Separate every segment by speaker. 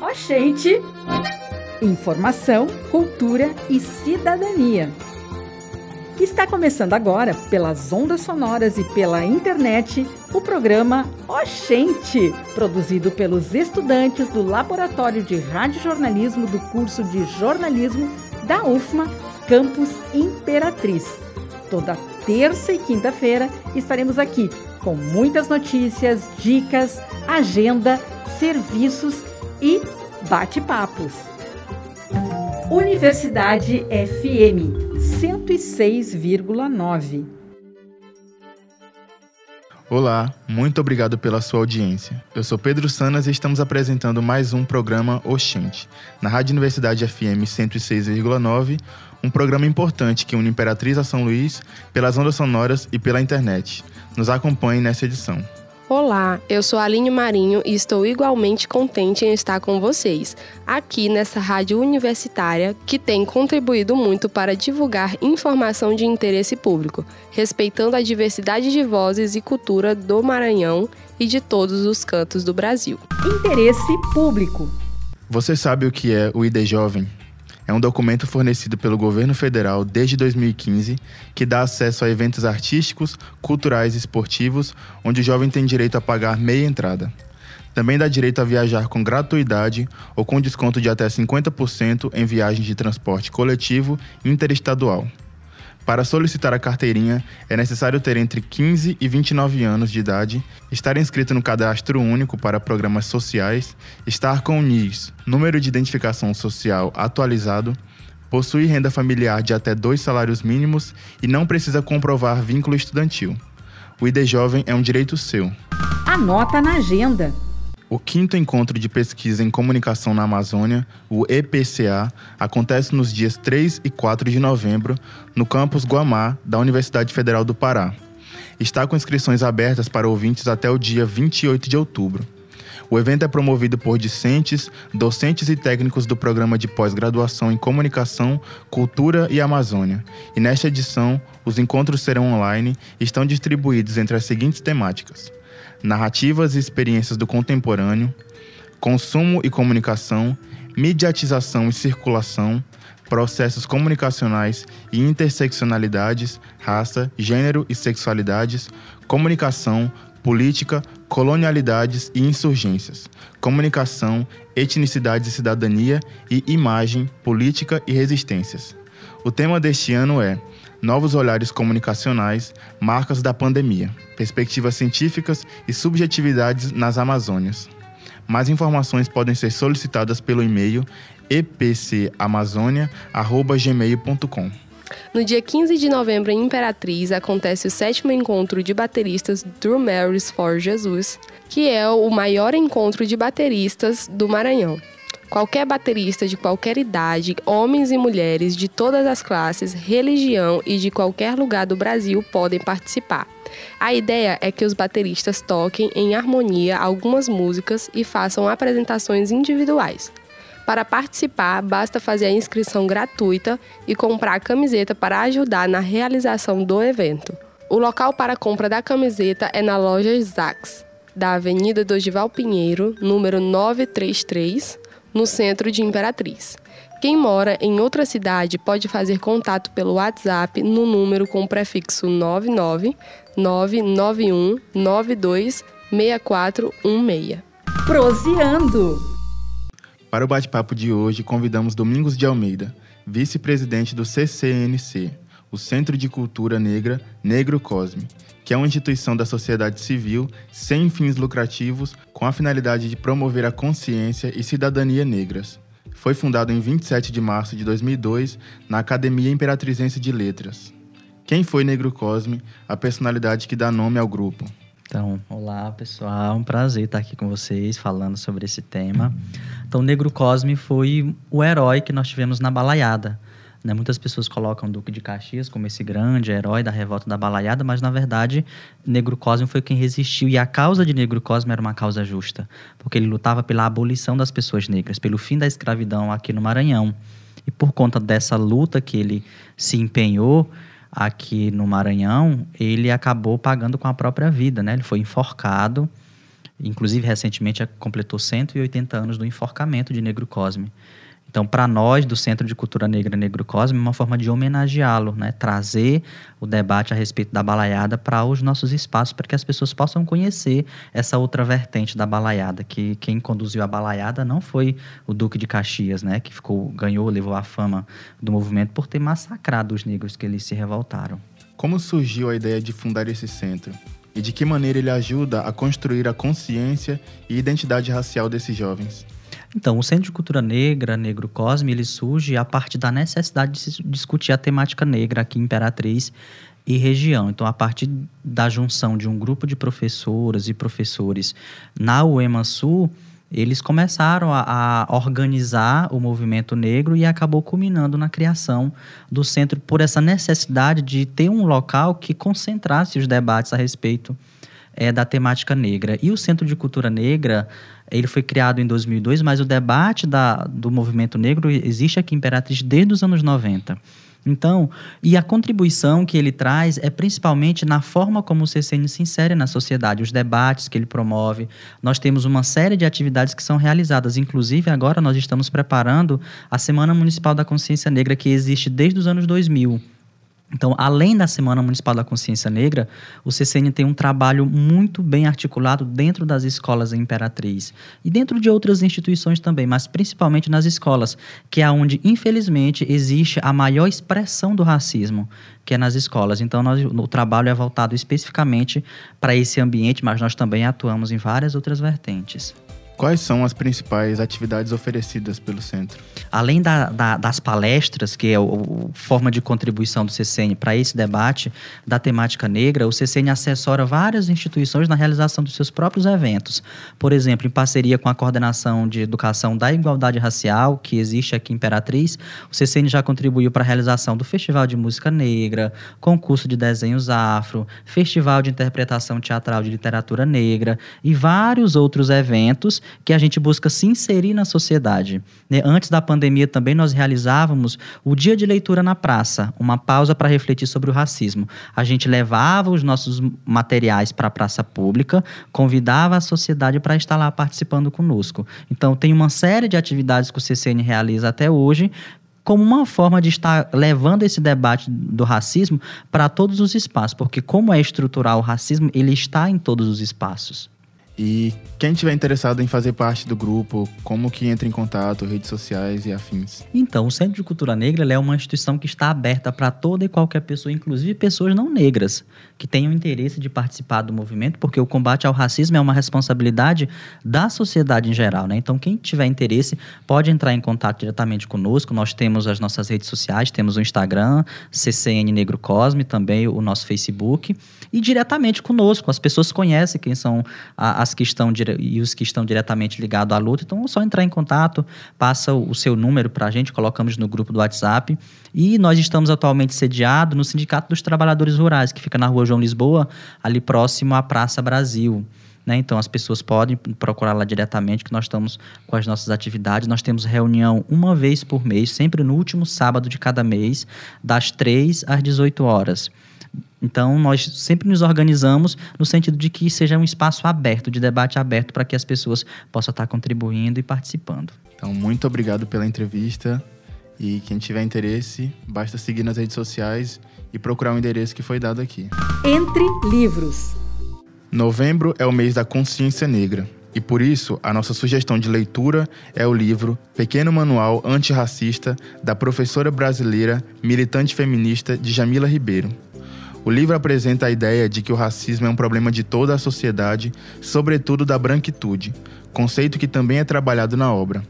Speaker 1: Oxente! Informação, cultura e cidadania. Está começando agora, pelas ondas sonoras e pela internet, o programa Oxente, produzido pelos estudantes do Laboratório de Radiojornalismo do curso de Jornalismo da UFMA, Campus Imperatriz. Toda terça e quinta-feira estaremos aqui com muitas notícias, dicas, agenda, serviços e bate-papos. Universidade FM 106,9.
Speaker 2: Olá, muito obrigado pela sua audiência. Eu sou Pedro Sanas e estamos apresentando mais um programa Oxente, na Rádio Universidade FM 106,9, um programa importante que une Imperatriz a São Luís pelas ondas sonoras e pela internet. Nos acompanhe nessa edição.
Speaker 3: Olá, eu sou Aline Marinho e estou igualmente contente em estar com vocês, aqui nessa rádio universitária que tem contribuído muito para divulgar informação de interesse público, respeitando a diversidade de vozes e cultura do Maranhão e de todos os cantos do Brasil.
Speaker 1: Interesse público.
Speaker 2: Você sabe o que é o ID Jovem? É um documento fornecido pelo governo federal desde 2015 que dá acesso a eventos artísticos, culturais e esportivos, onde o jovem tem direito a pagar meia entrada. Também dá direito a viajar com gratuidade ou com desconto de até 50% em viagens de transporte coletivo interestadual. Para solicitar a carteirinha, é necessário ter entre 15 e 29 anos de idade, estar inscrito no cadastro único para programas sociais, estar com o NIS, número de identificação social atualizado, possuir renda familiar de até dois salários mínimos e não precisa comprovar vínculo estudantil. O ID Jovem é um direito seu.
Speaker 1: Anota na agenda.
Speaker 2: O quinto encontro de pesquisa em comunicação na Amazônia, o EPCA, acontece nos dias 3 e 4 de novembro no campus Guamá da Universidade Federal do Pará. Está com inscrições abertas para ouvintes até o dia 28 de outubro. O evento é promovido por discentes, docentes e técnicos do programa de pós-graduação em Comunicação, Cultura e Amazônia. E nesta edição, os encontros serão online e estão distribuídos entre as seguintes temáticas: narrativas e experiências do contemporâneo, consumo e comunicação, mediatização e circulação, processos comunicacionais e interseccionalidades, raça, gênero e sexualidades, comunicação, política, colonialidades e insurgências, comunicação, etnicidades e cidadania e imagem, política e resistências. O tema deste ano é Novos olhares comunicacionais, marcas da pandemia, perspectivas científicas e subjetividades nas Amazônias. Mais informações podem ser solicitadas pelo e-mail epcamazônia@gmail.com.
Speaker 3: No dia 15 de novembro, em Imperatriz, acontece o sétimo encontro de bateristas Drew Marys for Jesus, que é o maior encontro de bateristas do Maranhão. Qualquer baterista de qualquer idade, homens e mulheres de todas as classes, religião e de qualquer lugar do Brasil podem participar. A ideia é que os bateristas toquem em harmonia algumas músicas e façam apresentações individuais. Para participar, basta fazer a inscrição gratuita e comprar a camiseta para ajudar na realização do evento. O local para compra da camiseta é na loja Zax, da Avenida Dodival Pinheiro, número 933, no centro de Imperatriz. Quem mora em outra cidade pode fazer contato pelo WhatsApp no número com o prefixo 99 991 92 6416.
Speaker 1: Proseando.
Speaker 2: Para o bate-papo de hoje, convidamos Domingos de Almeida, vice-presidente do CCNC, o Centro de Cultura Negra Negro Cosme, que é uma instituição da sociedade civil sem fins lucrativos com a finalidade de promover a consciência e cidadania negras. Foi fundado em 27 de março de 2002 na Academia Imperatrizense de Letras. Quem foi Negro Cosme, a personalidade que dá nome ao grupo?
Speaker 4: Então, olá pessoal, um prazer estar aqui com vocês falando sobre esse tema. Então, Negro Cosme foi o herói que nós tivemos na balaiada. Né? Muitas pessoas colocam Duque de Caxias como esse grande herói da revolta da balaiada, mas na verdade, Negro Cosme foi quem resistiu e a causa de Negro Cosme era uma causa justa, porque ele lutava pela abolição das pessoas negras, pelo fim da escravidão aqui no Maranhão. E por conta dessa luta que ele se empenhou, aqui no Maranhão, ele acabou pagando com a própria vida, né? Ele foi enforcado Inclusive, recentemente completou 180 anos do enforcamento de Negro Cosme. Então, para nós, do Centro de Cultura Negra Negro Cosme, é uma forma de homenageá-lo, né? trazer o debate a respeito da balaiada para os nossos espaços, para que as pessoas possam conhecer essa outra vertente da balaiada, que quem conduziu a balaiada não foi o Duque de Caxias, né? que ficou, ganhou, levou a fama do movimento por ter massacrado os negros que eles se revoltaram.
Speaker 2: Como surgiu a ideia de fundar esse centro? E de que maneira ele ajuda a construir a consciência e identidade racial desses jovens?
Speaker 4: Então, o Centro de Cultura Negra, Negro Cosme, ele surge a partir da necessidade de se discutir a temática negra aqui em Imperatriz e região. Então, a partir da junção de um grupo de professoras e professores na UEMA Sul, eles começaram a, a, organizar o movimento negro e acabou culminando na criação do centro por essa necessidade de ter um local que concentrasse os debates a respeito é, da temática negra. E o Centro de Cultura Negra, ele foi criado em 2002, mas o debate da, do movimento negro existe aqui em Imperatriz desde os anos 90. Então, e a contribuição que ele traz é principalmente na forma como o CCN se insere na sociedade, os debates que ele promove. Nós temos uma série de atividades que são realizadas, inclusive agora nós estamos preparando a Semana Municipal da Consciência Negra, que existe desde os anos 2000. Então, além da Semana Municipal da Consciência Negra, o CCN tem um trabalho muito bem articulado dentro das escolas Imperatriz e dentro de outras instituições também, mas principalmente nas escolas, que é onde, infelizmente, existe a maior expressão do racismo, que é nas escolas. Então, nós, o trabalho é voltado especificamente para esse ambiente, mas nós também atuamos em várias outras vertentes.
Speaker 2: Quais são as principais atividades oferecidas pelo centro?
Speaker 4: Além da, da, das palestras, que é a forma de contribuição do CCN para esse debate da temática negra, o CCN assessora várias instituições na realização dos seus próprios eventos. Por exemplo, em parceria com a Coordenação de Educação da Igualdade Racial, que existe aqui em Imperatriz, o CCN já contribuiu para a realização do Festival de Música Negra, concurso de desenhos afro, Festival de Interpretação Teatral de Literatura Negra e vários outros eventos que a gente busca se inserir na sociedade. Né? Antes da pandemia também nós realizávamos o dia de leitura na praça, uma pausa para refletir sobre o racismo. A gente levava os nossos materiais para a praça pública, convidava a sociedade para estar lá participando conosco. Então tem uma série de atividades que o CCN realiza até hoje como uma forma de estar levando esse debate do racismo para todos os espaços, porque como é estrutural o racismo, ele está em todos os espaços.
Speaker 2: E quem tiver interessado em fazer parte do grupo, como que entra em contato, redes sociais e afins?
Speaker 4: Então, o Centro de Cultura Negra é uma instituição que está aberta para toda e qualquer pessoa, inclusive pessoas não negras, que tenham interesse de participar do movimento, porque o combate ao racismo é uma responsabilidade da sociedade em geral, né? Então, quem tiver interesse pode entrar em contato diretamente conosco. Nós temos as nossas redes sociais, temos o Instagram, CCN Negro Cosme, também o nosso Facebook, e diretamente conosco. As pessoas conhecem quem são a, as que estão e os que estão diretamente ligados à luta. Então é só entrar em contato, passa o seu número para a gente, colocamos no grupo do WhatsApp. E nós estamos atualmente sediados no Sindicato dos Trabalhadores Rurais, que fica na rua João Lisboa, ali próximo à Praça Brasil. Né? Então as pessoas podem procurar lá diretamente, que nós estamos com as nossas atividades. Nós temos reunião uma vez por mês, sempre no último sábado de cada mês, das 3 às 18 horas. Então, nós sempre nos organizamos no sentido de que seja um espaço aberto, de debate aberto, para que as pessoas possam estar contribuindo e participando.
Speaker 2: Então, muito obrigado pela entrevista. E quem tiver interesse, basta seguir nas redes sociais e procurar o endereço que foi dado aqui.
Speaker 1: Entre livros.
Speaker 2: Novembro é o mês da consciência negra. E por isso, a nossa sugestão de leitura é o livro Pequeno Manual Antirracista da professora brasileira militante feminista Djamila Ribeiro. O livro apresenta a ideia de que o racismo é um problema de toda a sociedade, sobretudo da branquitude, conceito que também é trabalhado na obra.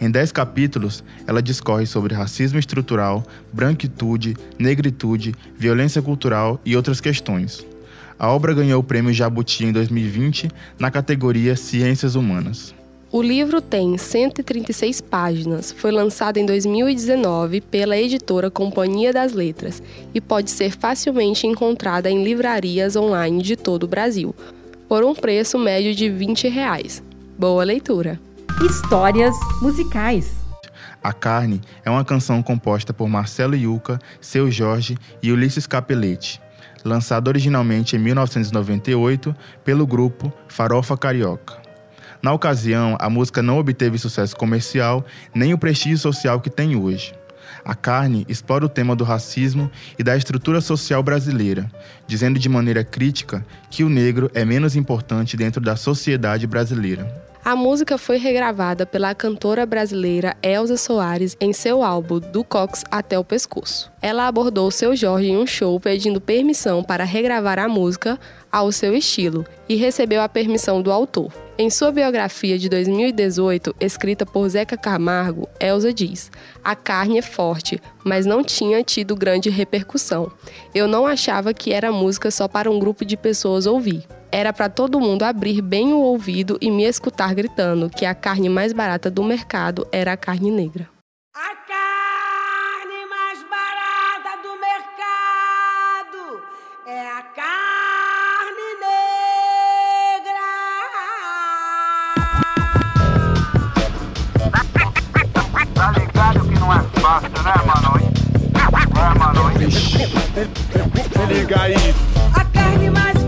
Speaker 2: Em dez capítulos, ela discorre sobre racismo estrutural, branquitude, negritude, violência cultural e outras questões. A obra ganhou o prêmio Jabuti em 2020 na categoria Ciências Humanas.
Speaker 3: O livro tem 136 páginas, foi lançado em 2019 pela editora Companhia das Letras e pode ser facilmente encontrada em livrarias online de todo o Brasil, por um preço médio de 20 reais. Boa leitura!
Speaker 1: Histórias musicais.
Speaker 2: A Carne é uma canção composta por Marcelo Yuca, Seu Jorge e Ulisses Capelete. lançado originalmente em 1998 pelo grupo Farofa Carioca. Na ocasião, a música não obteve sucesso comercial nem o prestígio social que tem hoje. A carne explora o tema do racismo e da estrutura social brasileira, dizendo de maneira crítica que o negro é menos importante dentro da sociedade brasileira.
Speaker 3: A música foi regravada pela cantora brasileira Elza Soares em seu álbum Do Cox até o Pescoço. Ela abordou seu Jorge em um show pedindo permissão para regravar a música ao seu estilo e recebeu a permissão do autor. Em sua biografia de 2018, escrita por Zeca Camargo, Elza diz: A carne é forte, mas não tinha tido grande repercussão. Eu não achava que era música só para um grupo de pessoas ouvir. Era para todo mundo abrir bem o ouvido e me escutar gritando que a carne mais barata do mercado era a carne negra.
Speaker 5: Se liga aí.
Speaker 6: A carne mais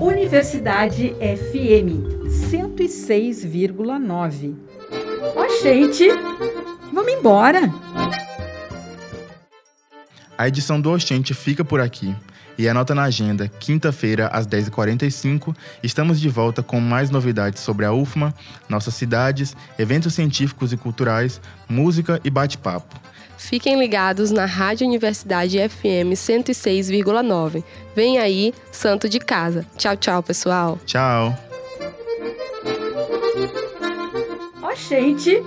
Speaker 1: Universidade FM 106,9. Ó, gente, vamos embora!
Speaker 2: A edição do Oxente fica por aqui. E anota na agenda, quinta-feira, às 10h45, estamos de volta com mais novidades sobre a UFMA, nossas cidades, eventos científicos e culturais, música e bate-papo.
Speaker 3: Fiquem ligados na Rádio Universidade FM 106,9. Vem aí, Santo de Casa. Tchau, tchau, pessoal.
Speaker 2: Tchau.
Speaker 1: gente!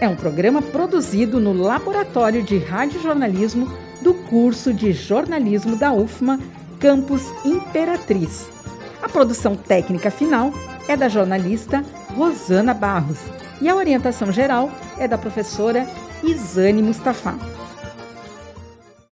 Speaker 1: É um programa produzido no Laboratório de Radiojornalismo do curso de jornalismo da UFMA, Campus Imperatriz. A produção técnica final é da jornalista Rosana Barros e a orientação geral é da professora Isane Mustafa.